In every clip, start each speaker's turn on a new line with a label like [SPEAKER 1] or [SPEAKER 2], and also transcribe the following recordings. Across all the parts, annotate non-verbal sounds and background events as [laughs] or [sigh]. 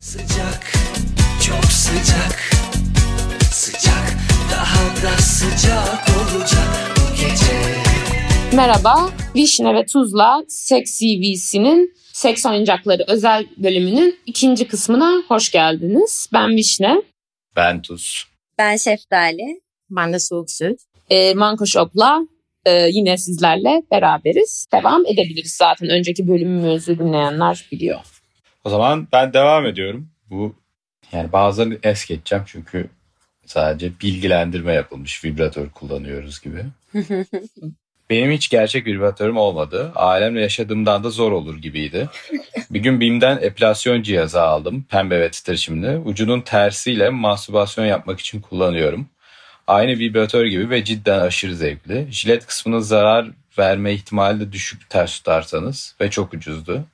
[SPEAKER 1] Sıcak, çok sıcak. Sıcak, daha da sıcak olacak bu gece.
[SPEAKER 2] Merhaba, Vişne ve Tuzla Sex CV'sinin Seks Oyuncakları özel bölümünün ikinci kısmına hoş geldiniz. Ben Vişne.
[SPEAKER 3] Ben Tuz.
[SPEAKER 4] Ben Şeftali.
[SPEAKER 5] Ben de soğuk süt.
[SPEAKER 2] E, Manko Shop'la e, yine sizlerle beraberiz. Devam edebiliriz zaten. Önceki bölümümüzü dinleyenler biliyor.
[SPEAKER 3] O zaman ben devam ediyorum. Bu yani bazılarını es geçeceğim çünkü sadece bilgilendirme yapılmış vibratör kullanıyoruz gibi. [laughs] Benim hiç gerçek vibratörüm olmadı. Ailemle yaşadığımdan da zor olur gibiydi. Bir gün BİM'den epilasyon cihazı aldım. Pembe ve titreşimli. Ucunun tersiyle mastürbasyon yapmak için kullanıyorum. Aynı vibratör gibi ve cidden aşırı zevkli. Jilet kısmına zarar verme ihtimali de düşük ters tutarsanız ve çok ucuzdu.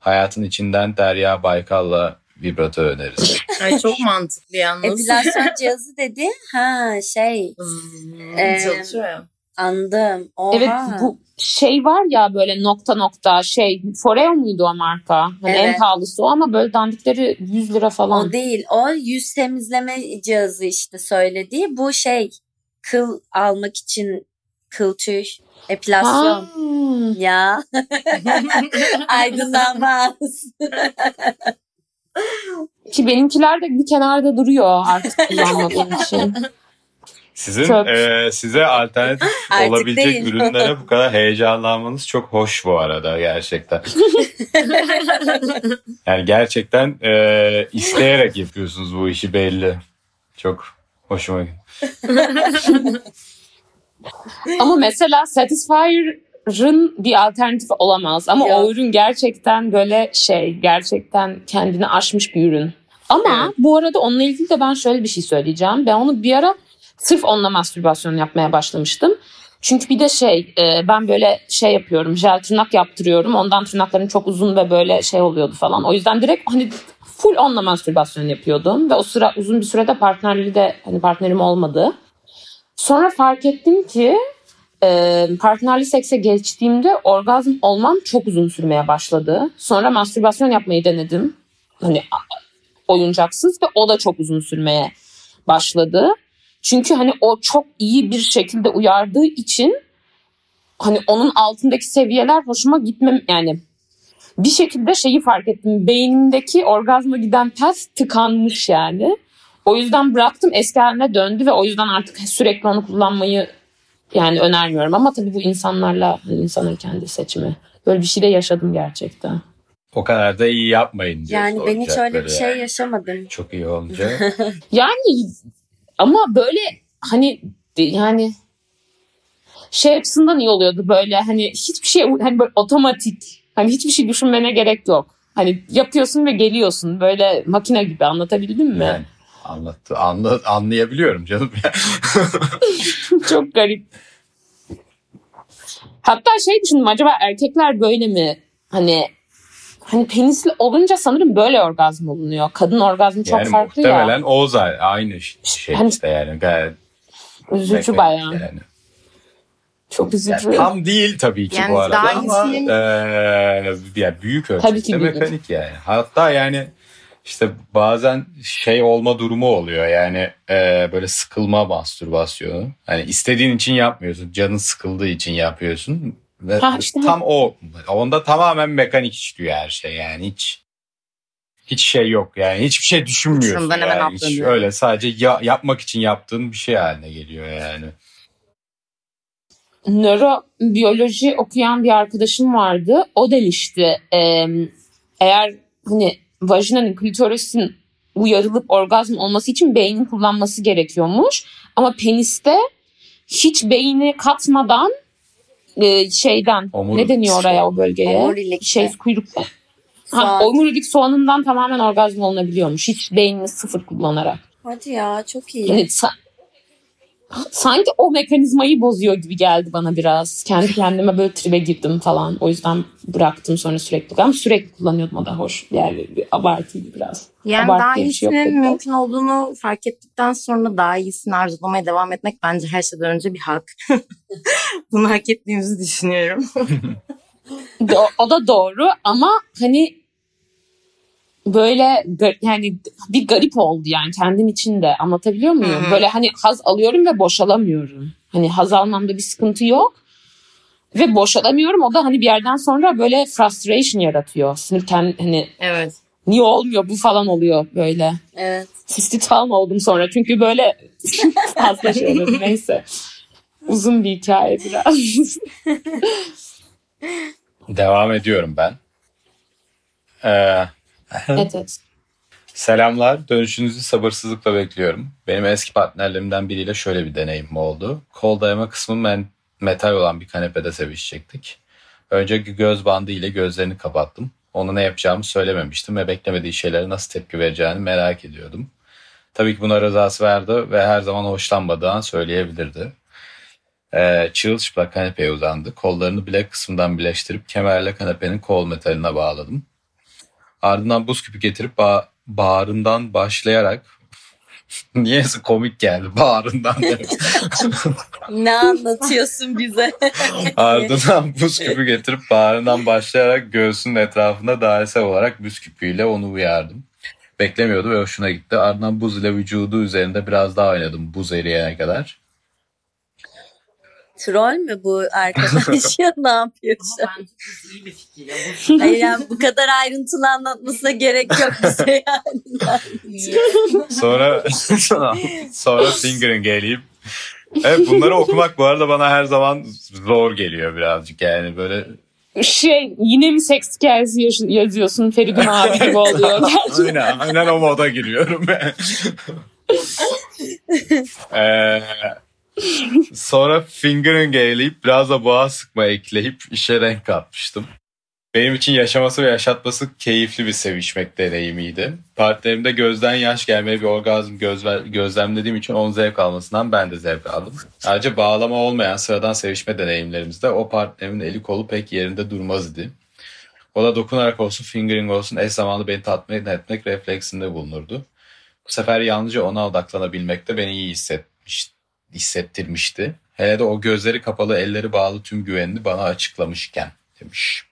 [SPEAKER 3] Hayatın içinden Derya Baykal'la vibratör öneririz. [laughs]
[SPEAKER 5] Ay çok mantıklı yalnız.
[SPEAKER 4] Epilasyon cihazı dedi. Ha şey
[SPEAKER 5] Hmm, çalışıyor ya.
[SPEAKER 4] andım. Oha.
[SPEAKER 2] Evet bu şey var ya böyle nokta nokta şey Foreo muydu o marka? Hani en
[SPEAKER 4] Evet.
[SPEAKER 2] pahalısı o ama böyle dandikleri 100 lira falan.
[SPEAKER 4] O değil. O yüz temizleme cihazı işte söylediği. Bu şey kıl almak için kıl tüy epilasyon.
[SPEAKER 2] Ha.
[SPEAKER 4] Ya. [laughs] Aydınlanmaz.
[SPEAKER 2] Ki benimkiler de bir kenarda duruyor artık kullanmadığım için.
[SPEAKER 3] Sizin
[SPEAKER 2] Çöp.
[SPEAKER 3] e, size alternatif
[SPEAKER 4] Artık
[SPEAKER 3] olabilecek
[SPEAKER 4] değil. [laughs]
[SPEAKER 3] ürünlere bu kadar heyecanlanmanız çok hoş bu arada gerçekten. [laughs] yani gerçekten e, isteyerek yapıyorsunuz bu işi belli. Çok hoşuma gitti.
[SPEAKER 2] Ama mesela Satisfyer'ın bir alternatifi olamaz. Ama
[SPEAKER 4] Yok.
[SPEAKER 2] o ürün gerçekten böyle şey, gerçekten kendini aşmış bir ürün. Ama
[SPEAKER 5] Evet.
[SPEAKER 2] bu arada onunla ilgili de ben şöyle bir şey söyleyeceğim. Ben onu bir ara sırf onunla mastürbasyon yapmaya başlamıştım. Çünkü bir de şey e, ben böyle şey yapıyorum jel tırnak yaptırıyorum. Ondan tırnaklarım çok uzun ve böyle şey oluyordu falan. O yüzden direkt hani full onunla mastürbasyon yapıyordum. Ve o sıra uzun bir sürede partnerli de hani partnerim olmadı. Sonra fark ettim ki e, partnerli sekse geçtiğimde orgazm olmam çok uzun sürmeye başladı. Sonra mastürbasyon yapmayı denedim. Hani oyuncaksız ve o da çok uzun sürmeye başladı. Çünkü hani o çok iyi bir şekilde uyardığı için hani onun altındaki seviyeler hoşuma gitmem yani bir şekilde şeyi fark ettim. Beynimdeki orgazma giden pes tıkanmış yani. O yüzden bıraktım eski haline döndü ve o yüzden artık sürekli onu kullanmayı yani önermiyorum. Ama tabii bu insanlarla hani insanın kendi seçimi. Böyle bir şey de yaşadım gerçekten.
[SPEAKER 3] O kadar da iyi yapmayın diyor.
[SPEAKER 4] yani ben hiç öyle bir şey
[SPEAKER 3] yani.
[SPEAKER 4] yaşamadım.
[SPEAKER 3] Çok iyi olunca. [laughs]
[SPEAKER 2] Yani ama böyle hani yani şey açısından iyi oluyordu böyle hani hiçbir şey hani böyle otomatik hani hiçbir şey düşünmene gerek yok. Hani yapıyorsun ve geliyorsun böyle makine gibi anlatabildim mi?
[SPEAKER 3] yani anlattı, anla, anlayabiliyorum canım. [laughs]
[SPEAKER 2] Çok garip. Hatta şey düşündüm acaba erkekler böyle mi? Hani hani penisli olunca sanırım böyle orgazm olunuyor. Kadın orgazmı çok
[SPEAKER 3] yani
[SPEAKER 2] farklı ya.
[SPEAKER 3] muhtemelen o zaten aynı şey
[SPEAKER 2] Hani-
[SPEAKER 3] işte yani gayet
[SPEAKER 2] Üzücü bayağı.
[SPEAKER 3] yani.
[SPEAKER 2] Çok üzücü.
[SPEAKER 3] Yani tam değil tabii ki
[SPEAKER 5] Yani
[SPEAKER 3] bu arada
[SPEAKER 5] daha
[SPEAKER 3] ama eee, yani büyük
[SPEAKER 2] Tabii
[SPEAKER 3] ölçüde
[SPEAKER 2] ki
[SPEAKER 3] mekanik yani. Hatta yani işte bazen şey olma durumu oluyor yani eee, böyle sıkılma mastürbasyonu. Hani istediğin için yapmıyorsun. Canın sıkıldığı için yapıyorsun. Ve
[SPEAKER 2] Ha, işte.
[SPEAKER 3] tam o. Onda tamamen mekanik işliyor her şey yani hiç hiç şey yok yani hiçbir şey düşünmüyorsun
[SPEAKER 5] Ucundan hemen
[SPEAKER 3] yani. Hiç öyle sadece ya- yapmak için yaptığın bir şey haline geliyor yani.
[SPEAKER 2] nörobiyoloji okuyan bir arkadaşım vardı. O demişti e, eğer hani vajinanın klitorisin uyarılıp orgazm olması için beynin kullanması gerekiyormuş. Ama peniste hiç beyni katmadan e, şeyden
[SPEAKER 3] Omurilik.
[SPEAKER 2] ne deniyor oraya o bölgeye?
[SPEAKER 4] Omurilik.
[SPEAKER 2] Şey kuyruk. Ha, omurilik soğanından tamamen orgazm olunabiliyormuş. Hiç beynini sıfır kullanarak.
[SPEAKER 4] Hadi ya çok iyi.
[SPEAKER 2] Yani sanki o mekanizmayı bozuyor gibi geldi bana biraz. Kendi kendime böyle tribe girdim falan. O yüzden bıraktım sonra sürekli. Ama sürekli kullanıyordum o da hoş. Yani bir abartıydı biraz.
[SPEAKER 5] Yani
[SPEAKER 2] Abart
[SPEAKER 5] daha
[SPEAKER 2] şey
[SPEAKER 5] iyisinin
[SPEAKER 2] dedi.
[SPEAKER 5] mümkün olduğunu fark ettikten sonra daha iyisini arzulamaya devam etmek bence her şeyden önce bir hak. [laughs] Bunu hak ettiğimizi düşünüyorum.
[SPEAKER 2] O, o da doğru ama hani böyle yani bir garip oldu yani kendim için de anlatabiliyor muyum?
[SPEAKER 5] Hı.
[SPEAKER 2] Böyle hani haz alıyorum ve boşalamıyorum. Hani haz almamda bir sıkıntı yok. Ve boşalamıyorum o da hani bir yerden sonra böyle frustration yaratıyor. Sinirken hani
[SPEAKER 5] Evet.
[SPEAKER 2] niye olmuyor bu falan oluyor böyle.
[SPEAKER 4] Evet.
[SPEAKER 2] Sistit falan oldum sonra çünkü böyle fazla şey oluyordu neyse. Uzun bir hikaye biraz.
[SPEAKER 3] Devam ediyorum ben. Ee,
[SPEAKER 2] evet.
[SPEAKER 3] Selamlar. Dönüşünüzü sabırsızlıkla bekliyorum. Benim eski partnerlerimden biriyle şöyle bir deneyimim oldu. Kol dayama kısmı metal olan bir kanepede sevişecektik. Önce göz bandı ile gözlerini kapattım. Ona ne yapacağımı söylememiştim ve beklemediği şeylere nasıl tepki vereceğini merak ediyordum. Tabii ki buna rızası verdi ve her zaman hoşlanmadığı an söyleyebilirdi. Ee, çırılçıplak kanepeye uzandı. Kollarını bilek kısmından birleştirip kemerle kanepenin kol metaline bağladım. Ardından buz küpü getirip ba- bağrından başlayarak [laughs] Niyeyse komik geldi bağrından. [laughs]
[SPEAKER 4] Ne anlatıyorsun bize? [laughs]
[SPEAKER 3] Ardından buz küpü getirip bağrından başlayarak göğsünün etrafında dairesel olarak buz küpüyle onu uyardım. Beklemiyordu ve hoşuna gitti. Ardından buz ile vücudu üzerinde biraz daha oynadım buz eriyene kadar.
[SPEAKER 4] Troll mü bu arkadaş [laughs] ya ne yapıyor şu an?
[SPEAKER 5] Bence bu iyi bir fikir. Ya. Bu
[SPEAKER 4] Hayır yani bu kadar ayrıntılı anlatmasına gerek yok bize yani. [laughs]
[SPEAKER 3] Sonra [laughs] sonra fingering geleyim. Evet bunları okumak bu arada bana her zaman zor geliyor birazcık yani böyle
[SPEAKER 2] Şey yine mi seks hikayesi yazıyorsun Feridun abi gibi oluyor.
[SPEAKER 3] Aynen, aynen o moda giriyorum ben. Ee, sonra fingering eleyip biraz da boğa sıkma ekleyip işe renk katmıştım. Benim için yaşaması ve yaşatması keyifli bir sevişmek deneyimiydi. Partnerimde gözden yaş gelmeye bir orgazm gözle- gözlemlediğim için onun zevk almasından ben de zevk aldım. Ayrıca bağlama olmayan sıradan sevişme deneyimlerimizde o partnerimin eli kolu pek yerinde durmaz idi. O da dokunarak olsun fingering olsun eş zamanlı beni tatmin etmek refleksinde bulunurdu. Bu sefer yalnızca ona odaklanabilmek de beni iyi hissetmiş, hissettirmişti. Hele de o gözleri kapalı elleri bağlı tüm güvenini bana açıklamışken demiş.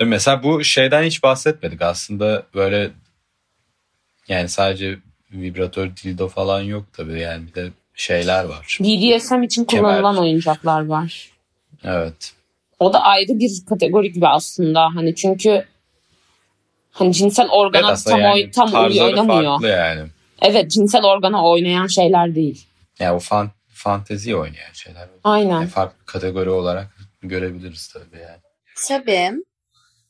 [SPEAKER 3] Mesela bu şeyden hiç bahsetmedik aslında böyle yani sadece vibratör dildo falan yok tabii yani bir de şeyler var.
[SPEAKER 2] BDSM için kullanılan
[SPEAKER 3] Kemer.
[SPEAKER 2] oyuncaklar var.
[SPEAKER 3] Evet.
[SPEAKER 2] O da ayrı bir kategori gibi aslında. Hani çünkü hani cinsel
[SPEAKER 3] Evet
[SPEAKER 2] organa
[SPEAKER 3] aslında
[SPEAKER 2] tam,
[SPEAKER 3] yani
[SPEAKER 2] oy, tam
[SPEAKER 3] tarzları
[SPEAKER 2] oynamıyor.
[SPEAKER 3] farklı yani.
[SPEAKER 2] Evet cinsel organa oynayan şeyler değil.
[SPEAKER 3] Yani o fan, fantezi oynayan şeyler.
[SPEAKER 2] Aynen.
[SPEAKER 3] Yani farklı kategori olarak görebiliriz tabii yani.
[SPEAKER 4] Tabii.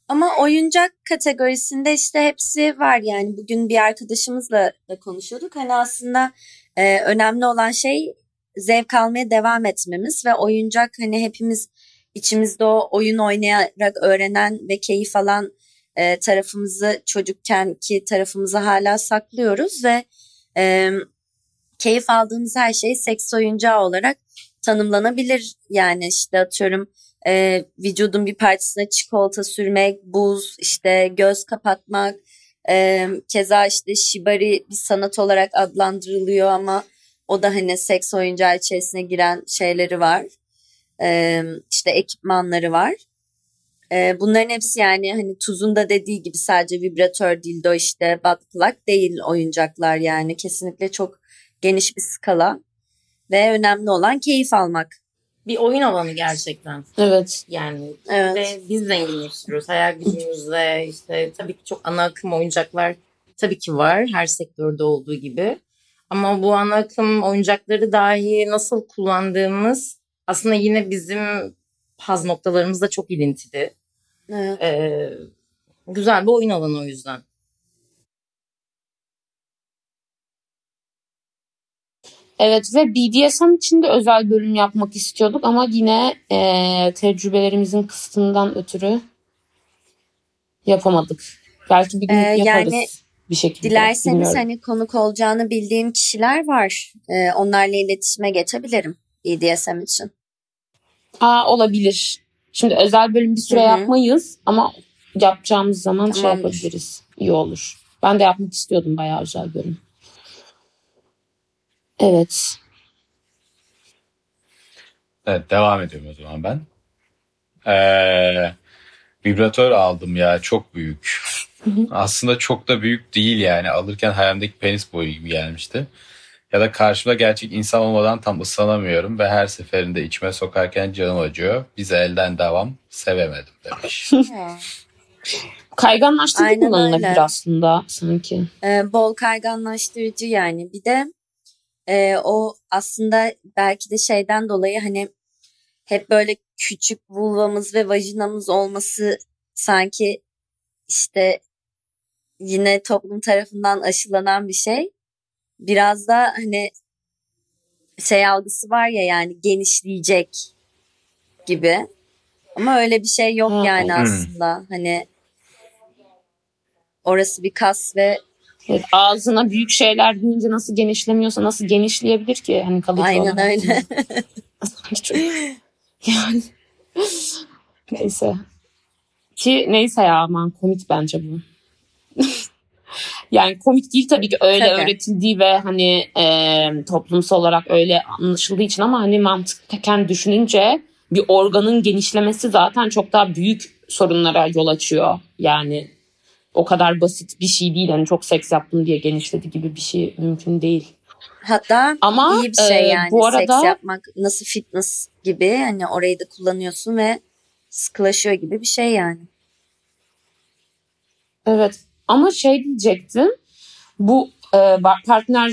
[SPEAKER 4] Ama oyuncak kategorisinde işte hepsi var yani bugün bir arkadaşımızla da konuşuyorduk. Hani aslında e, önemli olan şey zevk almaya devam etmemiz ve oyuncak hani hepimiz içimizde o oyun oynayarak öğrenen ve keyif alan e, tarafımızı çocukken ki tarafımızı hala saklıyoruz ve e, keyif aldığımız her şey seks oyuncağı olarak tanımlanabilir. Yani işte atıyorum e, vücudun bir parçasına çikolata sürmek, buz, işte göz kapatmak, e, keza işte shibari bir sanat olarak adlandırılıyor ama o da hani seks oyuncağı içerisine giren şeyleri var. E, işte ekipmanları var. E, bunların hepsi yani hani Tuz'un da dediği gibi sadece vibratör, dildo işte butt plug değil oyuncaklar yani kesinlikle çok geniş bir skala ve önemli olan keyif almak.
[SPEAKER 5] bir oyun alanı gerçekten.
[SPEAKER 2] Evet.
[SPEAKER 5] Yani
[SPEAKER 4] Evet.
[SPEAKER 5] ve biz zenginleştiriyoruz. Hayal gücümüzle işte tabii ki çok ana akım oyuncaklar tabii ki var her sektörde olduğu gibi. Ama bu ana akım oyuncakları dahi nasıl kullandığımız aslında yine bizim haz noktalarımızla çok ilintili.
[SPEAKER 4] Evet.
[SPEAKER 5] Ee, güzel bir oyun alanı o yüzden.
[SPEAKER 2] Evet ve BDSM için de özel bölüm yapmak istiyorduk ama yine eee, tecrübelerimizin kısıtından ötürü yapamadık. Belki bir gün
[SPEAKER 4] Ee,
[SPEAKER 2] yaparız
[SPEAKER 4] yani
[SPEAKER 2] bir şekilde.
[SPEAKER 4] Dilerseniz
[SPEAKER 2] bilmiyorum.
[SPEAKER 4] hani konuk olacağını bildiğim kişiler var. Ee, onlarla iletişime geçebilirim BDSM için.
[SPEAKER 2] Aa, olabilir. Şimdi özel bölüm bir süre
[SPEAKER 4] Hı hı.
[SPEAKER 2] yapmayız ama yapacağımız zaman şey
[SPEAKER 4] Tamamdır.
[SPEAKER 2] yapabiliriz. İyi olur. Ben de yapmak istiyordum bayağı özel bölüm. Evet.
[SPEAKER 3] Evet devam ediyorum o zaman ben. Ee, Vibratör aldım ya çok büyük. Aslında çok da büyük değil yani alırken hayalimdeki penis boyu gibi gelmişti. Ya da karşımda gerçek insan olmadan tam ıslanamıyorum ve her seferinde içime sokarken canım acıyor. Bize elden devam sevemedim demiş. [laughs]
[SPEAKER 2] Kayganlaştırıcı
[SPEAKER 4] Aynen
[SPEAKER 2] kullanılabilir
[SPEAKER 4] öyle.
[SPEAKER 2] aslında sanki.
[SPEAKER 4] Ee, bol kayganlaştırıcı yani. Bir de e, o aslında belki de şeyden dolayı hani hep böyle küçük vulvamız ve vajinamız olması sanki işte yine toplum tarafından aşılanan bir şey. Biraz da hani şey algısı var ya yani genişleyecek gibi. Ama öyle bir şey yok yani
[SPEAKER 3] Hmm.
[SPEAKER 4] aslında. Hani orası bir kas ve
[SPEAKER 2] Evet, ağzına büyük şeyler girince nasıl genişlemiyorsa nasıl genişleyebilir ki? Hani kalıcı
[SPEAKER 4] aynen
[SPEAKER 2] olarak.
[SPEAKER 4] öyle. [laughs]
[SPEAKER 2] Yani neyse. Ki neyse ya aman komik bence bu. Yani komik değil tabii ki öyle
[SPEAKER 4] Tabii.
[SPEAKER 2] öğretildiği ve hani e, toplumsal olarak öyle anlaşıldığı için ama hani mantıken düşününce bir organın genişlemesi zaten çok daha büyük sorunlara yol açıyor. Yani o kadar basit bir şey değil. Hani çok seks yaptım diye genişledi gibi bir şey mümkün değil.
[SPEAKER 4] Hatta
[SPEAKER 2] Ama
[SPEAKER 4] iyi bir şey
[SPEAKER 2] e,
[SPEAKER 4] yani
[SPEAKER 2] bu arada
[SPEAKER 4] seks yapmak nasıl fitness gibi hani orayı da kullanıyorsun ve sıkılaşıyor gibi bir şey yani.
[SPEAKER 2] Evet ama şey diyecektim. Bu e, partner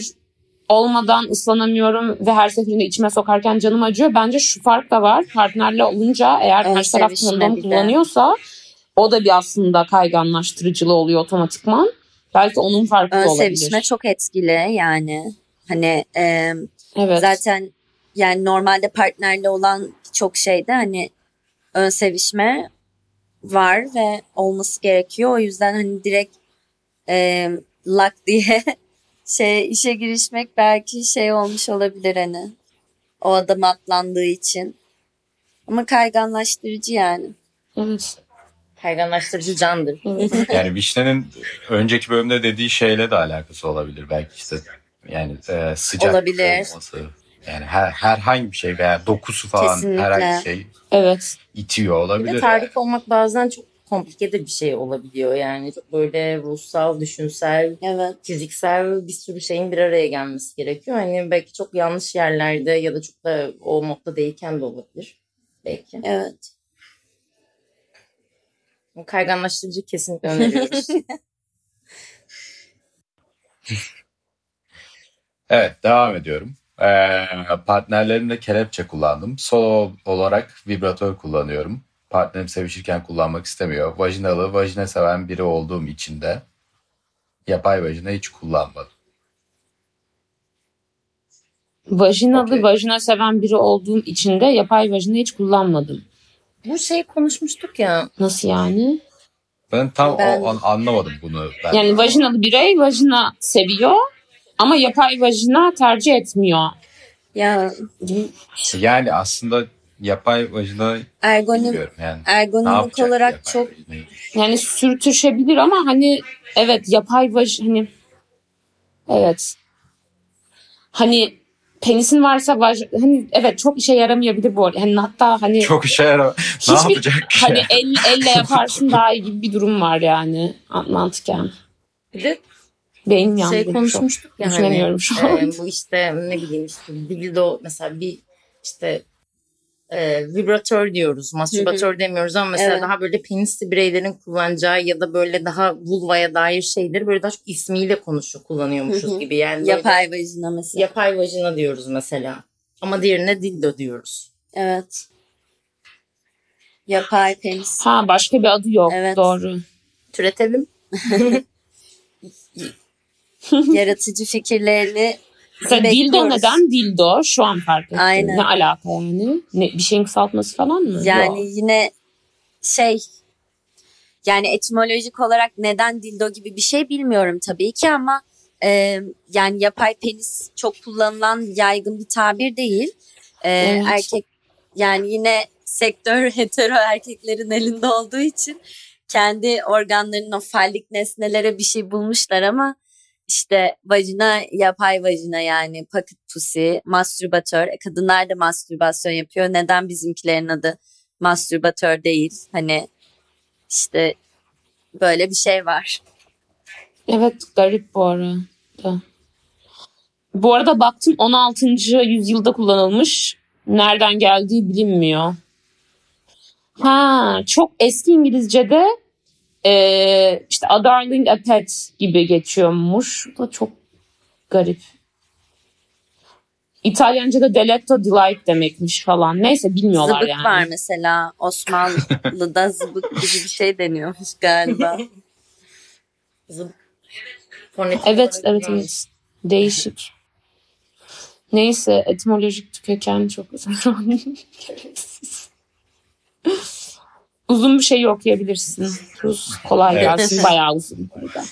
[SPEAKER 2] olmadan ıslanamıyorum ve her seferinde içime sokarken canım acıyor. Bence şu fark da var. Partnerle olunca eğer
[SPEAKER 4] Ön
[SPEAKER 2] karşı taraf kondom kullanıyorsa o da bir aslında kayganlaştırıcılığı oluyor otomatikman. Belki onun farkı
[SPEAKER 4] Ön
[SPEAKER 2] da olabilir.
[SPEAKER 4] sevişme çok etkili yani. Hani e,
[SPEAKER 2] Evet.
[SPEAKER 4] zaten yani normalde partnerle olan çok şeyde hani ön sevişme var ve olması gerekiyor. O yüzden hani direkt e, lak diye [laughs] şey işe girişmek belki şey olmuş olabilir hani. O adam atlandığı için. Ama kayganlaştırıcı yani.
[SPEAKER 2] Evet.
[SPEAKER 5] Kayganlaştırıcı candır. [laughs]
[SPEAKER 3] Yani Vişne'nin önceki bölümde dediği şeyle de alakası olabilir belki işte. Yani e, sıcak
[SPEAKER 4] Olabilir.
[SPEAKER 3] olması. Yani her, herhangi bir şey veya dokusu falan
[SPEAKER 4] Kesinlikle.
[SPEAKER 3] herhangi bir şey
[SPEAKER 2] evet.
[SPEAKER 3] itiyor
[SPEAKER 5] Bir
[SPEAKER 3] olabilir.
[SPEAKER 5] de tarih olmak bazen çok komplike de bir şey olabiliyor yani. Çok böyle ruhsal, düşünsel,
[SPEAKER 4] Evet.
[SPEAKER 5] fiziksel bir sürü şeyin bir araya gelmesi gerekiyor. Hani belki çok yanlış yerlerde ya da çok da o modda değilken de olabilir. Belki.
[SPEAKER 4] Evet.
[SPEAKER 5] Kayganlaştırıcı kesinlikle öneriyoruz. [laughs]
[SPEAKER 3] Evet devam ediyorum. Ee, partnerlerimle kelepçe kullandım. Solo olarak vibratör kullanıyorum. Partnerim sevişirken kullanmak istemiyor. Vajinalı, vajina seven biri olduğum için de yapay vajina hiç kullanmadım.
[SPEAKER 2] Vajinalı
[SPEAKER 3] Okey.
[SPEAKER 2] vajina seven biri olduğum için de yapay vajina hiç kullanmadım.
[SPEAKER 5] Bu şeyi konuşmuştuk ya.
[SPEAKER 2] Nasıl yani?
[SPEAKER 3] Ben tam
[SPEAKER 4] Ben-
[SPEAKER 3] o an anlamadım bunu. Ben.
[SPEAKER 2] Yani vajinalı birey vajina seviyor ama yapay vajina tercih etmiyor.
[SPEAKER 4] Ya
[SPEAKER 3] Yani aslında yapay vajina
[SPEAKER 4] ergonom
[SPEAKER 3] bilmiyorum yani. Ne
[SPEAKER 4] ergonomik olarak çok
[SPEAKER 3] vajinayı?
[SPEAKER 2] Yani sürtüşebilir ama hani evet yapay vaj hani evet hani penisin varsa vaj hani evet çok işe yaramayabilir bu arada. Hani hatta hani
[SPEAKER 3] Çok işe yarar. Ne yapacak?
[SPEAKER 2] hani el, elle yaparsın daha iyi gibi bir durum var yani mantıken.
[SPEAKER 5] Bir de
[SPEAKER 2] Beyin yandı.
[SPEAKER 5] şey konuşmuştuk ya hani,
[SPEAKER 2] Düşünemiyorum şu an.
[SPEAKER 5] e, bu işte ne bileyim işte dildo mesela bir işte e, vibratör diyoruz, mastürbatör demiyoruz ama mesela
[SPEAKER 4] Evet.
[SPEAKER 5] daha böyle penisli bireylerin kullanacağı ya da böyle daha vulvaya dair şeyleri böyle daha çok ismiyle konuşuyor, kullanıyormuşuz gibi. Yani böyle
[SPEAKER 4] yapay vajina mesela.
[SPEAKER 5] yapay vajina diyoruz mesela. Ama diğerine dildo diyoruz.
[SPEAKER 4] Evet. Yapay penis.
[SPEAKER 2] Ha başka bir adı yok.
[SPEAKER 4] Evet.
[SPEAKER 2] Doğru.
[SPEAKER 5] Türetelim. [laughs] [laughs]
[SPEAKER 4] Yaratıcı fikirlerini
[SPEAKER 2] Mesela dildo
[SPEAKER 4] bekliyoruz.
[SPEAKER 2] neden dildo? Şu an fark ettim.
[SPEAKER 4] Aynen.
[SPEAKER 2] Ne alaka yani? Ne, bir şeyin kısaltması falan mı?
[SPEAKER 4] Yani
[SPEAKER 2] Yok.
[SPEAKER 4] yine şey yani etimolojik olarak neden dildo gibi bir şey bilmiyorum tabii ki ama e, yani yapay penis çok kullanılan yaygın bir tabir değil. E,
[SPEAKER 2] Evet.
[SPEAKER 4] Erkek yani yine sektör [laughs] hetero erkeklerin elinde olduğu için kendi organlarının o fallik nesnelere bir şey bulmuşlar ama işte vajina yapay vajina yani pocket pussy, mastürbatör. E, kadınlar da mastürbasyon yapıyor. Neden bizimkilerin adı mastürbatör değil? Hani İşte böyle bir şey var.
[SPEAKER 2] Evet garip bu arada. Bu arada baktım 16. yüzyılda kullanılmış. Nereden geldiği bilinmiyor. Ha, çok eski İngilizce'de e, işte a darling a pet gibi geçiyormuş. Bu da çok garip. İtalyanca'da deletto delight demekmiş falan. Neyse bilmiyorlar
[SPEAKER 4] Zıbık
[SPEAKER 2] yani.
[SPEAKER 4] var mesela. Osmanlı'da [laughs] zıbık gibi bir şey deniyormuş galiba.
[SPEAKER 5] Fonetik
[SPEAKER 2] Evet, evet, evet. Değişik. Neyse etimolojik köken çok Gereksiz. [laughs] uzun bir şey okuyabilirsin. Tuz kolay
[SPEAKER 3] Evet.
[SPEAKER 2] gelsin. Bayağı uzun bu arada.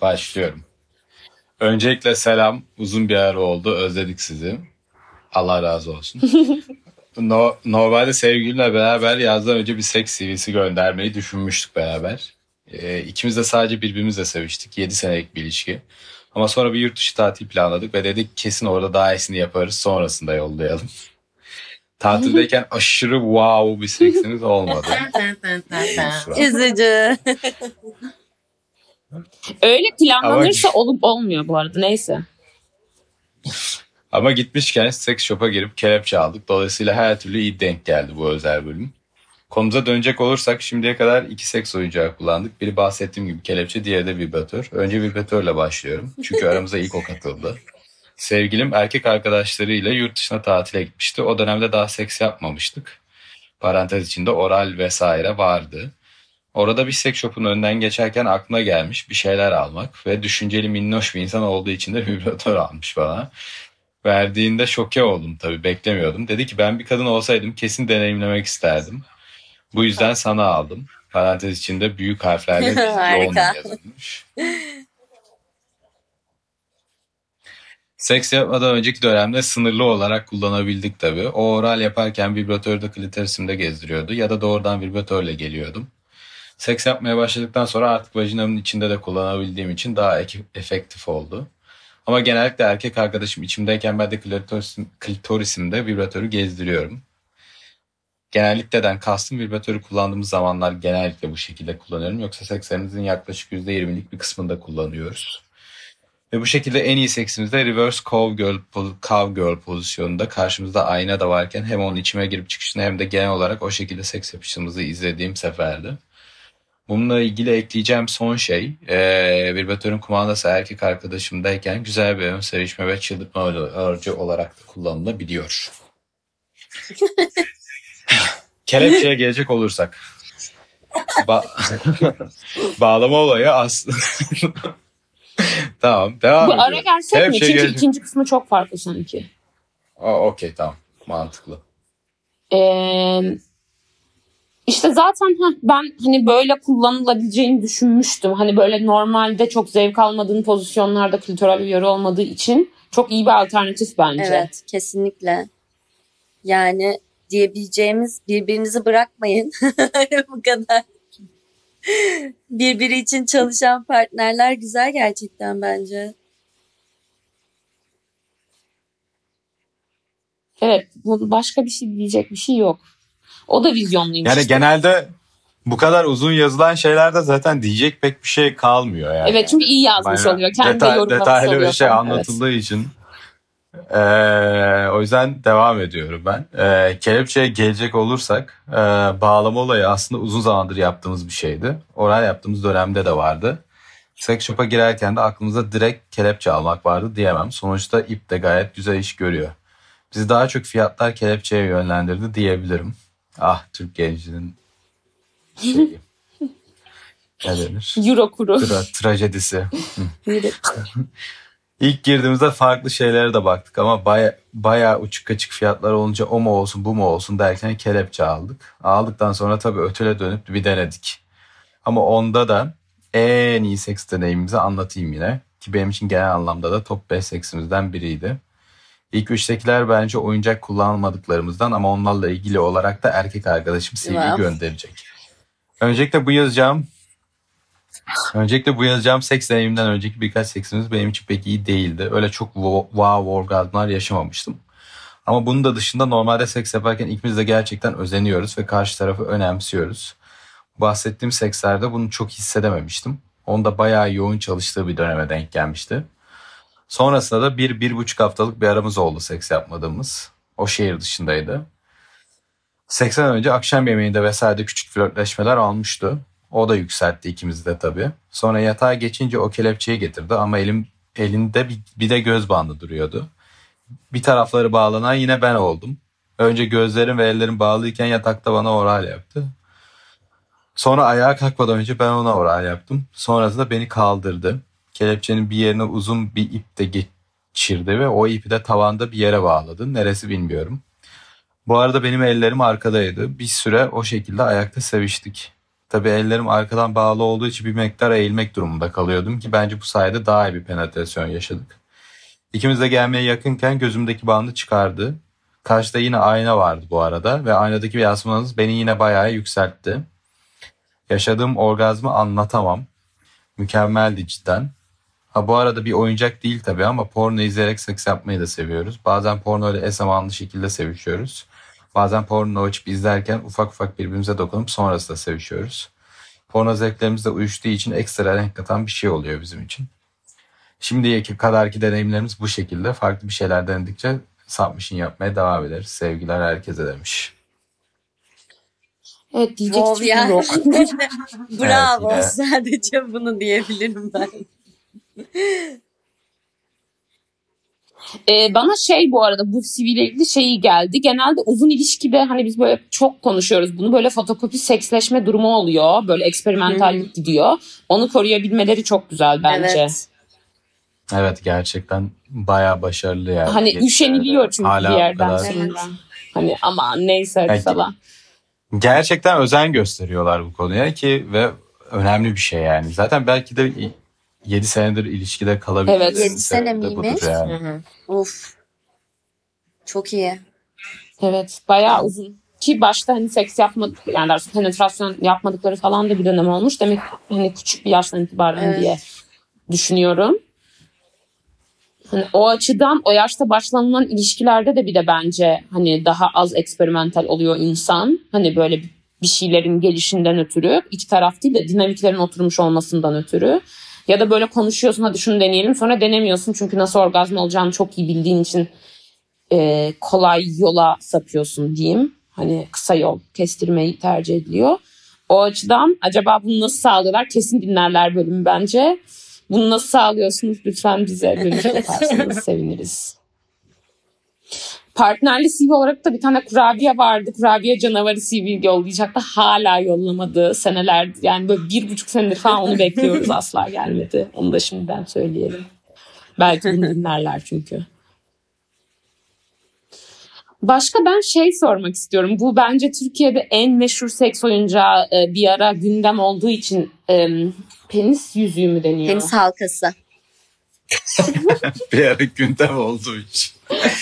[SPEAKER 3] Başlıyorum. Öncelikle selam. Uzun bir ara oldu. Özledik sizi. Allah razı olsun. [laughs] No, normalde sevgilimle beraber yazdan önce bir seks CV'si göndermeyi düşünmüştük beraber. Ee, ikimiz de sadece birbirimizle seviştik. 7 senelik bir ilişki. Ama sonra bir yurt dışı tatil planladık ve dedik kesin orada daha iyisini yaparız sonrasında yollayalım. Tatildeyken aşırı wow bir seksimiz olmadı. [laughs]
[SPEAKER 4] Üzücü.
[SPEAKER 2] Öyle planlanırsa olup olmuyor bu arada. Neyse.
[SPEAKER 3] Ama gitmişken seks shop'a girip kelepçe aldık. Dolayısıyla her türlü iyi denk geldi bu özel bölüm. Konumuza dönecek olursak şimdiye kadar iki seks oyuncağı kullandık. Biri bahsettiğim gibi kelepçe, diğeri de vibratör. Önce vibratörle başlıyorum. Çünkü aramıza ilk o katıldı. Sevgilim erkek arkadaşlarıyla yurt dışına tatile gitmişti. O dönemde daha seks yapmamıştık. Parantez içinde oral vesaire vardı. Orada bir seks shop'un önünden geçerken aklına gelmiş bir şeyler almak ve düşünceli minnoş bir insan olduğu için de [laughs] vibratör almış bana. Verdiğinde şoke oldum tabii beklemiyordum. Dedi ki ben bir kadın olsaydım kesin deneyimlemek isterdim. Bu yüzden sana aldım. Parantez içinde büyük harflerle [laughs] yoğun yazılmış. [laughs] Seks yapmadan önceki dönemde sınırlı olarak kullanabildik tabii. O oral yaparken vibratörü de klitorisimde gezdiriyordu ya da doğrudan vibratörle geliyordum. Seks yapmaya başladıktan sonra artık vajinamın içinde de kullanabildiğim için daha ek- efektif oldu. Ama genellikle erkek arkadaşım içimdeyken ben de klitorisim, klitorisimde vibratörü gezdiriyorum. Genellikle kastım vibratörü kullandığımız zamanlar genellikle bu şekilde kullanıyorum. Yoksa sekslerimizin yaklaşık %20'lik bir kısmında kullanıyoruz. Ve bu şekilde en iyi seksimizde reverse cowgirl, cowgirl pozisyonunda karşımızda ayna da varken hem onun içime girip çıkışını hem de genel olarak o şekilde seks yapışımızı izlediğim seferdi. Bununla ilgili ekleyeceğim son şey, ee, vibratörün kumandası erkek arkadaşımdayken güzel bir ön sevişme ve çıldırtma aracı olarak da kullanılabiliyor. [laughs] Kelepçeye gelecek olursak. Ba- [laughs] Bağlama olayı aslında... [laughs] [laughs] tamam devam
[SPEAKER 2] Bu ara
[SPEAKER 3] ediyorum.
[SPEAKER 2] gelsek mi?
[SPEAKER 3] Kelepçeye
[SPEAKER 2] Çünkü
[SPEAKER 3] gelecek-
[SPEAKER 2] ikinci kısmı çok farklı sanki.
[SPEAKER 3] Aa, Okey tamam mantıklı.
[SPEAKER 2] Ee, işte zaten heh, ben hani böyle kullanılabileceğini düşünmüştüm. Hani böyle normalde çok zevk almadığın pozisyonlarda klitoral uyarı olmadığı için çok iyi bir alternatif bence.
[SPEAKER 4] Evet kesinlikle. Yani diyebileceğimiz birbirinizi bırakmayın. [laughs] Bu kadar. Birbiri için çalışan partnerler güzel gerçekten bence.
[SPEAKER 2] Evet, başka bir şey diyecek bir şey yok. O da vizyonluymuş.
[SPEAKER 3] Yani
[SPEAKER 2] işte.
[SPEAKER 3] genelde bu kadar uzun yazılan şeylerde zaten diyecek pek bir şey kalmıyor yani.
[SPEAKER 2] Evet çünkü iyi yazmış
[SPEAKER 3] Bayağı
[SPEAKER 2] oluyor. Kendi de
[SPEAKER 3] detay-
[SPEAKER 2] yorumlamış
[SPEAKER 3] detaylı
[SPEAKER 2] oluyor.
[SPEAKER 3] bir şey
[SPEAKER 2] falan.
[SPEAKER 3] anlatıldığı için. Ee, o yüzden devam ediyorum ben. Ee, kelepçeye gelecek olursak e, bağlama olayı aslında uzun zamandır yaptığımız bir şeydi. Oral yaptığımız dönemde de vardı. Sex shop'a girerken de aklımızda direkt kelepçe almak vardı diyemem. Sonuçta ip de gayet güzel iş görüyor. Bizi daha çok fiyatlar kelepçeye yönlendirdi diyebilirim. Ah Türk gencinin şeyi. ne denir?
[SPEAKER 2] Euro kuru.
[SPEAKER 3] Tra- trajedisi. [laughs] İlk girdiğimizde farklı şeylere de baktık ama baya, bayağı uçuk kaçık fiyatlar olunca o mu olsun bu mu olsun derken kelepçe aldık. Aldıktan sonra tabii ötele dönüp bir denedik. Ama onda da en iyi seks deneyimimizi anlatayım yine. Ki benim için genel anlamda da top 5 seksimizden biriydi. İlk üçtekiler bence oyuncak kullanmadıklarımızdan ama onlarla ilgili olarak da erkek arkadaşım
[SPEAKER 4] Wow.
[SPEAKER 3] gönderecek. Öncelikle bu yazacağım Öncelikle bu yazacağım seks deneyimden önceki birkaç seksimiz benim için pek iyi değildi. Öyle çok wo- wow orgazmlar yaşamamıştım. Ama bunun da dışında normalde seks yaparken ikimiz de gerçekten özeniyoruz ve karşı tarafı önemsiyoruz. bahsettiğim sekslerde bunu çok hissedememiştim. Onda bayağı yoğun çalıştığı bir döneme denk gelmişti. Sonrasında da bir, bir buçuk haftalık bir aramız oldu seks yapmadığımız. O şehir dışındaydı. Seksten önce akşam yemeğinde vesaire küçük flörtleşmeler almıştı. O da yükseltti ikimizi de tabii. Sonra yatağa geçince o kelepçeyi getirdi ama elim elinde bir, bir de göz bandı duruyordu. Bir tarafları bağlanan yine ben oldum. Önce gözlerim ve ellerim bağlıyken yatakta bana oral yaptı. Sonra ayağa kalkmadan önce ben ona oral yaptım. Sonrasında beni kaldırdı. Kelepçenin bir yerine uzun bir ip de geçirdi ve o ipi de tavanda bir yere bağladı. Neresi bilmiyorum. Bu arada benim ellerim arkadaydı. Bir süre o şekilde ayakta seviştik. Tabii ellerim arkadan bağlı olduğu için bir miktar eğilmek durumunda kalıyordum ki bence bu sayede daha iyi bir penetrasyon yaşadık. İkimiz de gelmeye yakınken gözümdeki bandı çıkardı. Karşıda yine ayna vardı bu arada ve aynadaki bir yansımanız beni yine bayağı yükseltti. Yaşadığım orgazmı anlatamam. Mükemmeldi cidden. Ha bu arada bir oyuncak değil tabii ama porno izleyerek seks yapmayı da seviyoruz. Bazen porno ile eş zamanlı şekilde sevişiyoruz. Bazen porno açıp izlerken ufak ufak birbirimize dokunup sonrasında sevişiyoruz. Porno zevklerimizle uyuştuğu için ekstra renk katan bir şey oluyor bizim için. Şimdiye kadarki deneyimlerimiz bu şekilde. Farklı bir şeyler denedikçe submission yapmaya devam ederiz. Sevgiler herkese demiş.
[SPEAKER 2] Evet diyecek
[SPEAKER 4] Wow
[SPEAKER 2] hiçbir
[SPEAKER 4] ya.
[SPEAKER 2] şey yok. [laughs]
[SPEAKER 4] Bravo.
[SPEAKER 3] yine-
[SPEAKER 4] Sadece bunu diyebilirim ben.
[SPEAKER 2] Ee, bana şey bu arada bu CV ile ilgili şeyi geldi. Genelde uzun ilişkide hani biz böyle çok konuşuyoruz bunu. Böyle fotokopi seksleşme durumu oluyor. Böyle eksperimentallik gidiyor. Onu koruyabilmeleri çok güzel bence.
[SPEAKER 4] Evet.
[SPEAKER 3] Evet gerçekten bayağı başarılı yani.
[SPEAKER 2] Hani üşeniliyor çünkü
[SPEAKER 3] Hala
[SPEAKER 2] bir yerden
[SPEAKER 3] kadar-
[SPEAKER 2] sonra. Hani ama neyse falan.
[SPEAKER 3] Gerçekten özen gösteriyorlar bu konuya ki ve önemli bir şey yani. Zaten belki de 7 senedir ilişkide kalabilirler.
[SPEAKER 2] Evet.
[SPEAKER 4] Yedi sene miymiş?
[SPEAKER 3] Yani.
[SPEAKER 5] Hı hı.
[SPEAKER 4] Of. Çok iyi.
[SPEAKER 2] Evet bayağı uzun. Ki başta hani seks yapmadık yani daha penetrasyon yapmadıkları falan da bir dönem olmuş. Demek ki hani küçük bir yaştan itibaren
[SPEAKER 4] Evet.
[SPEAKER 2] diye düşünüyorum. Hani o açıdan o yaşta başlanılan ilişkilerde de bir de bence hani daha az eksperimental oluyor insan. Hani böyle bir şeylerin gelişinden ötürü iki taraf değil de dinamiklerin oturmuş olmasından ötürü. Ya da böyle konuşuyorsun hadi şunu deneyelim sonra denemiyorsun çünkü nasıl orgazm olacağını çok iyi bildiğin için e, kolay yola sapıyorsun diyeyim. Hani kısa yol kestirmeyi tercih ediliyor. O açıdan acaba bunu nasıl sağlıyorlar? Kesin dinlerler bölümü bence. Bunu nasıl sağlıyorsunuz? Lütfen bize dönüş [laughs] yaparsanız seviniriz. Partnerli CV olarak da bir tane kurabiye vardı. Kurabiye canavarı CV yollayacaktı. Hala yollamadı. Seneler yani böyle bir buçuk senedir falan onu bekliyoruz. [laughs] Asla gelmedi. Onu da şimdiden söyleyelim. Belki bunu dinlerler çünkü. Başka ben şey sormak istiyorum. Bu bence Türkiye'de en meşhur seks oyuncağı e, bir ara gündem olduğu için e, penis yüzüğü mü deniyor?
[SPEAKER 4] Penis halkası.
[SPEAKER 3] Bir ara gündem olduğu için.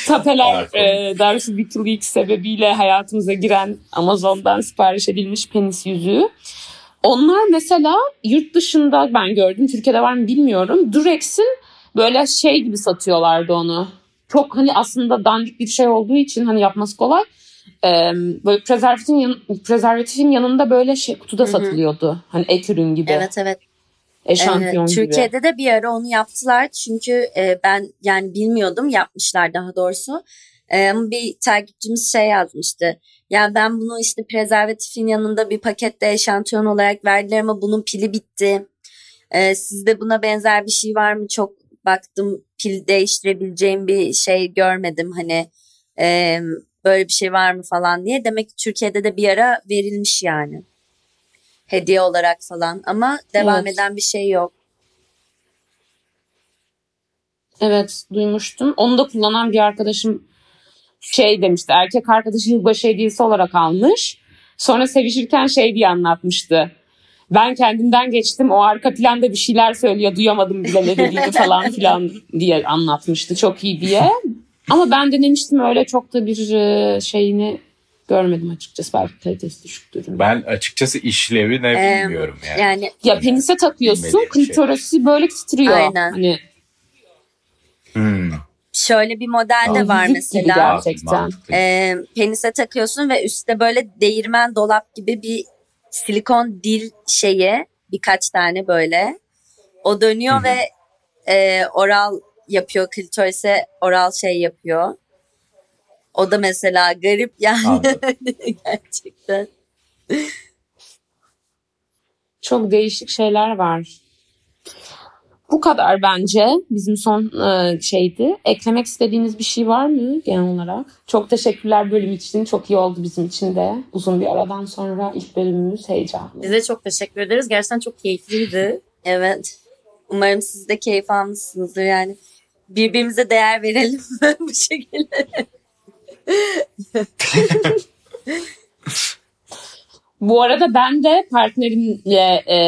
[SPEAKER 2] Tapeler, e, doğrusu Wikileaks sebebiyle hayatımıza giren Amazon'dan sipariş edilmiş penis yüzüğü. Onlar mesela yurt dışında ben gördüm. Türkiye'de var mı bilmiyorum. Durex'in böyle şey gibi satıyorlardı onu. Çok hani aslında dandik bir şey olduğu için hani yapması kolay. Ee, böyle prezervatifin, yan, prezervatifin yanında böyle şey kutuda
[SPEAKER 4] Hı hı.
[SPEAKER 2] satılıyordu. Hani ek ürün gibi.
[SPEAKER 4] Evet evet.
[SPEAKER 2] Eşantiyon
[SPEAKER 4] Ee,
[SPEAKER 2] gibi.
[SPEAKER 4] Türkiye'de de bir ara onu yaptılar çünkü e, ben yani bilmiyordum yapmışlar daha doğrusu. E, bir takipçimiz şey yazmıştı. Ya ben bunu işte prezervatifin yanında bir pakette eşantiyon olarak verdiler ama bunun pili bitti. E, sizde buna benzer bir şey var mı? Çok baktım pil değiştirebileceğim bir şey görmedim hani e, böyle bir şey var mı falan diye. Demek ki Türkiye'de de bir ara verilmiş yani hediye olarak falan ama devam
[SPEAKER 2] Evet.
[SPEAKER 4] eden bir şey yok.
[SPEAKER 2] Evet duymuştum. Onu da kullanan bir arkadaşım şey demişti. Erkek arkadaşı yılbaşı hediyesi olarak almış. Sonra sevişirken şey diye anlatmıştı. Ben kendimden geçtim. O arka planda bir şeyler söylüyor. Duyamadım bile ne dediğini [laughs] falan filan diye anlatmıştı. Çok iyi diye. Ama ben denemiştim öyle çok da bir e, şeyini görmedim açıkçası. Belki kalitesi düşüktür.
[SPEAKER 3] Ben açıkçası işlevi ne
[SPEAKER 4] Ee,
[SPEAKER 3] bilmiyorum yani.
[SPEAKER 4] Yani
[SPEAKER 2] Ya penise takıyorsun.
[SPEAKER 3] Bilmediğim şey.
[SPEAKER 2] Klitorisi böyle titriyor.
[SPEAKER 4] Aynen.
[SPEAKER 2] Hani
[SPEAKER 3] Hmm.
[SPEAKER 4] şöyle bir model de var mesela.
[SPEAKER 2] gerçekten.
[SPEAKER 4] Ee, penise takıyorsun ve üstte böyle değirmen dolap gibi bir silikon dil şeyi birkaç tane böyle. O dönüyor
[SPEAKER 3] Hı hı.
[SPEAKER 4] ve e, oral yapıyor. Klitoris'e oral şey yapıyor. O da mesela garip yani [laughs] gerçekten.
[SPEAKER 2] Çok değişik şeyler var. Bu kadar bence bizim son e, şeydi. Eklemek istediğiniz bir şey var mı genel olarak? Çok teşekkürler bölüm için. Çok iyi oldu bizim için de. Uzun bir aradan sonra ilk bölümümüz heyecanlı.
[SPEAKER 5] Biz de çok teşekkür ederiz. Gerçekten çok keyifliydi.
[SPEAKER 4] Evet. Umarım siz de keyif almışsınızdır yani. Birbirimize değer verelim [laughs] bu şekilde. [laughs]
[SPEAKER 2] Bu arada ben de partnerimle e,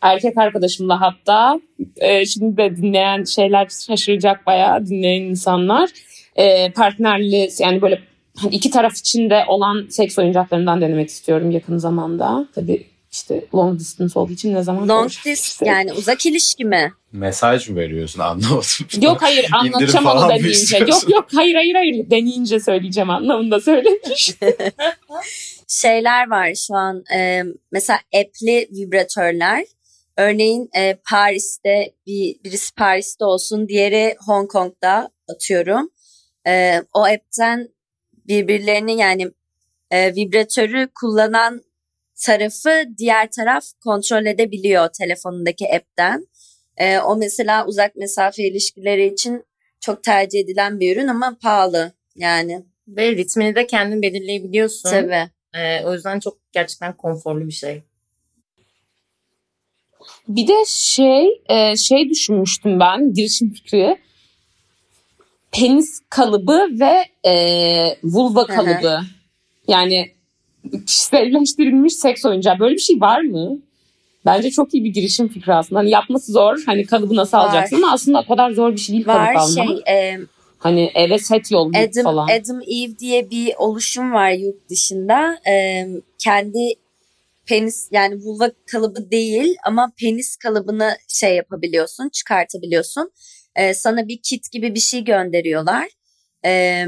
[SPEAKER 2] erkek arkadaşımla hatta e, şimdi de dinleyen şeyler şaşıracak bayağı dinleyen insanlar. E, partnerli yani böyle iki taraf içinde olan seks oyuncaklarından denemek istiyorum yakın zamanda. Tabii işte long distance olduğu için ne zaman
[SPEAKER 4] Long distance yani uzak ilişki mi?
[SPEAKER 3] Mesaj mı veriyorsun [laughs] anlamadım.
[SPEAKER 2] Yok hayır anlatacağım onu deneyince. Yok yok hayır hayır hayır deneyince söyleyeceğim anlamında söylemiş. [laughs]
[SPEAKER 4] Şeyler var şu an e, mesela app'li vibratörler. Örneğin e, Paris'te bir birisi Paris'te olsun, diğeri Hong Kong'da atıyorum. E, o app'ten birbirlerini yani e, vibratörü kullanan tarafı diğer taraf kontrol edebiliyor telefonundaki app'ten. E, o mesela uzak mesafe ilişkileri için çok tercih edilen bir ürün ama pahalı yani.
[SPEAKER 5] Ve ritmini de kendin belirleyebiliyorsun.
[SPEAKER 4] Tabii.
[SPEAKER 5] Ee, o yüzden çok gerçekten konforlu bir şey.
[SPEAKER 2] Bir de şey e, şey düşünmüştüm ben girişim fikri. Penis kalıbı ve e, vulva
[SPEAKER 4] hı.
[SPEAKER 2] kalıbı. Yani kişiselleştirilmiş seks oyuncağı. Böyle bir şey var mı? Bence çok iyi bir girişim fikri aslında. Hani yapması zor. Hani kalıbı nasıl
[SPEAKER 4] Var.
[SPEAKER 2] alacaksın ama aslında o kadar zor bir şey değil
[SPEAKER 4] Var
[SPEAKER 2] kalıp almak.
[SPEAKER 4] şey e,
[SPEAKER 2] Hani eve set yollayıp
[SPEAKER 4] Adam,
[SPEAKER 2] falan.
[SPEAKER 4] Adam Eve diye bir oluşum var yurt dışında. Ee, kendi penis yani vulva kalıbı değil ama penis kalıbını şey yapabiliyorsun, çıkartabiliyorsun. Ee, sana bir kit gibi bir şey gönderiyorlar. Ee,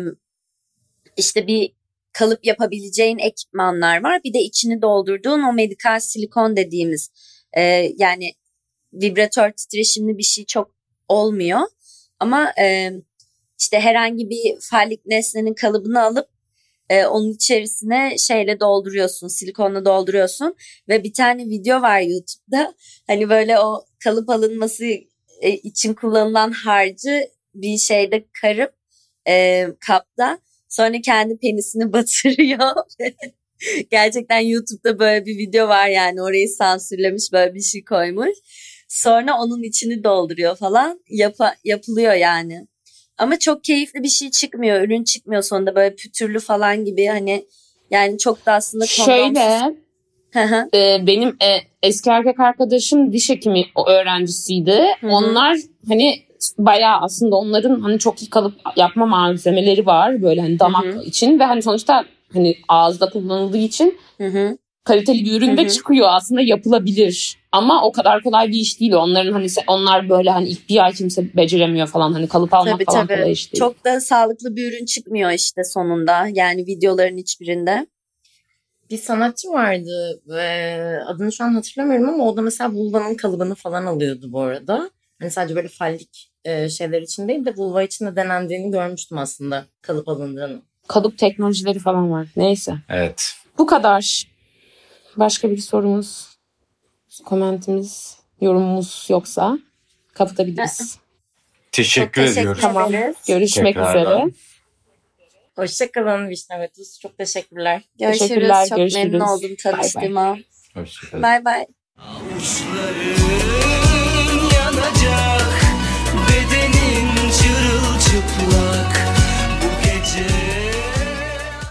[SPEAKER 4] işte bir kalıp yapabileceğin ekipmanlar var. Bir de içini doldurduğun o medikal silikon dediğimiz e, yani vibratör titreşimli bir şey çok olmuyor. Ama e, işte herhangi bir fallik nesnenin kalıbını alıp e, onun içerisine şeyle dolduruyorsun, silikonla dolduruyorsun ve bir tane video var YouTube'da. Hani böyle o kalıp alınması e, için kullanılan harcı bir şeyde karıp e, kapta sonra kendi penisini [laughs] batırıyor. Gerçekten YouTube'da böyle bir video var yani orayı sansürlemiş böyle bir şey koymuş. Sonra onun içini dolduruyor falan. Yapa, yapılıyor yani. Ama çok keyifli bir şey çıkmıyor. Ürün çıkmıyor sonunda böyle pütürlü falan gibi hani yani çok da aslında.
[SPEAKER 2] Şöyle e, benim e, eski erkek arkadaşım diş hekimi öğrencisiydi.
[SPEAKER 4] Hı hı.
[SPEAKER 2] Onlar hani bayağı aslında onların hani çok iyi kalıp yapma malzemeleri var böyle hani damak
[SPEAKER 4] Hı hı.
[SPEAKER 2] için ve hani sonuçta hani ağızda kullanıldığı için
[SPEAKER 4] Hı hı.
[SPEAKER 2] kaliteli bir ürün de çıkıyor aslında yapılabilir. Ama o kadar kolay bir iş değil. Onların hani onlar böyle hani ilk bir ay kimse beceremiyor falan hani kalıp almak
[SPEAKER 4] Tabii
[SPEAKER 2] falan
[SPEAKER 4] tabii.
[SPEAKER 2] kolay iş değil.
[SPEAKER 4] Çok da sağlıklı bir ürün çıkmıyor işte sonunda. Yani videoların hiçbirinde.
[SPEAKER 5] Bir sanatçı vardı ve adını şu an hatırlamıyorum ama o da mesela vulvanın kalıbını falan alıyordu bu arada. Hani sadece böyle fallik e, şeyler için değil de vulva için de denendiğini görmüştüm aslında kalıp alındığını.
[SPEAKER 2] Kalıp teknolojileri falan var. Neyse.
[SPEAKER 3] Evet.
[SPEAKER 2] Bu kadar. Başka bir sorumuz, komentimiz, yorumumuz yoksa kapatabiliriz.
[SPEAKER 3] Teşekkür,
[SPEAKER 4] teşekkür
[SPEAKER 3] ediyoruz.
[SPEAKER 2] Tamam. Görüşmek
[SPEAKER 3] Tekrardan.
[SPEAKER 2] üzere.
[SPEAKER 5] Hoşçakalın Vişne ve Tuz. Çok teşekkürler.
[SPEAKER 4] Görüşürüz.
[SPEAKER 2] Teşekkürler,
[SPEAKER 4] Çok
[SPEAKER 2] görüşürüz.
[SPEAKER 4] memnun oldum
[SPEAKER 2] Bay bay.
[SPEAKER 4] tanıştığıma.
[SPEAKER 3] Hoşçakalın.
[SPEAKER 4] Bay bay.
[SPEAKER 1] çıplak.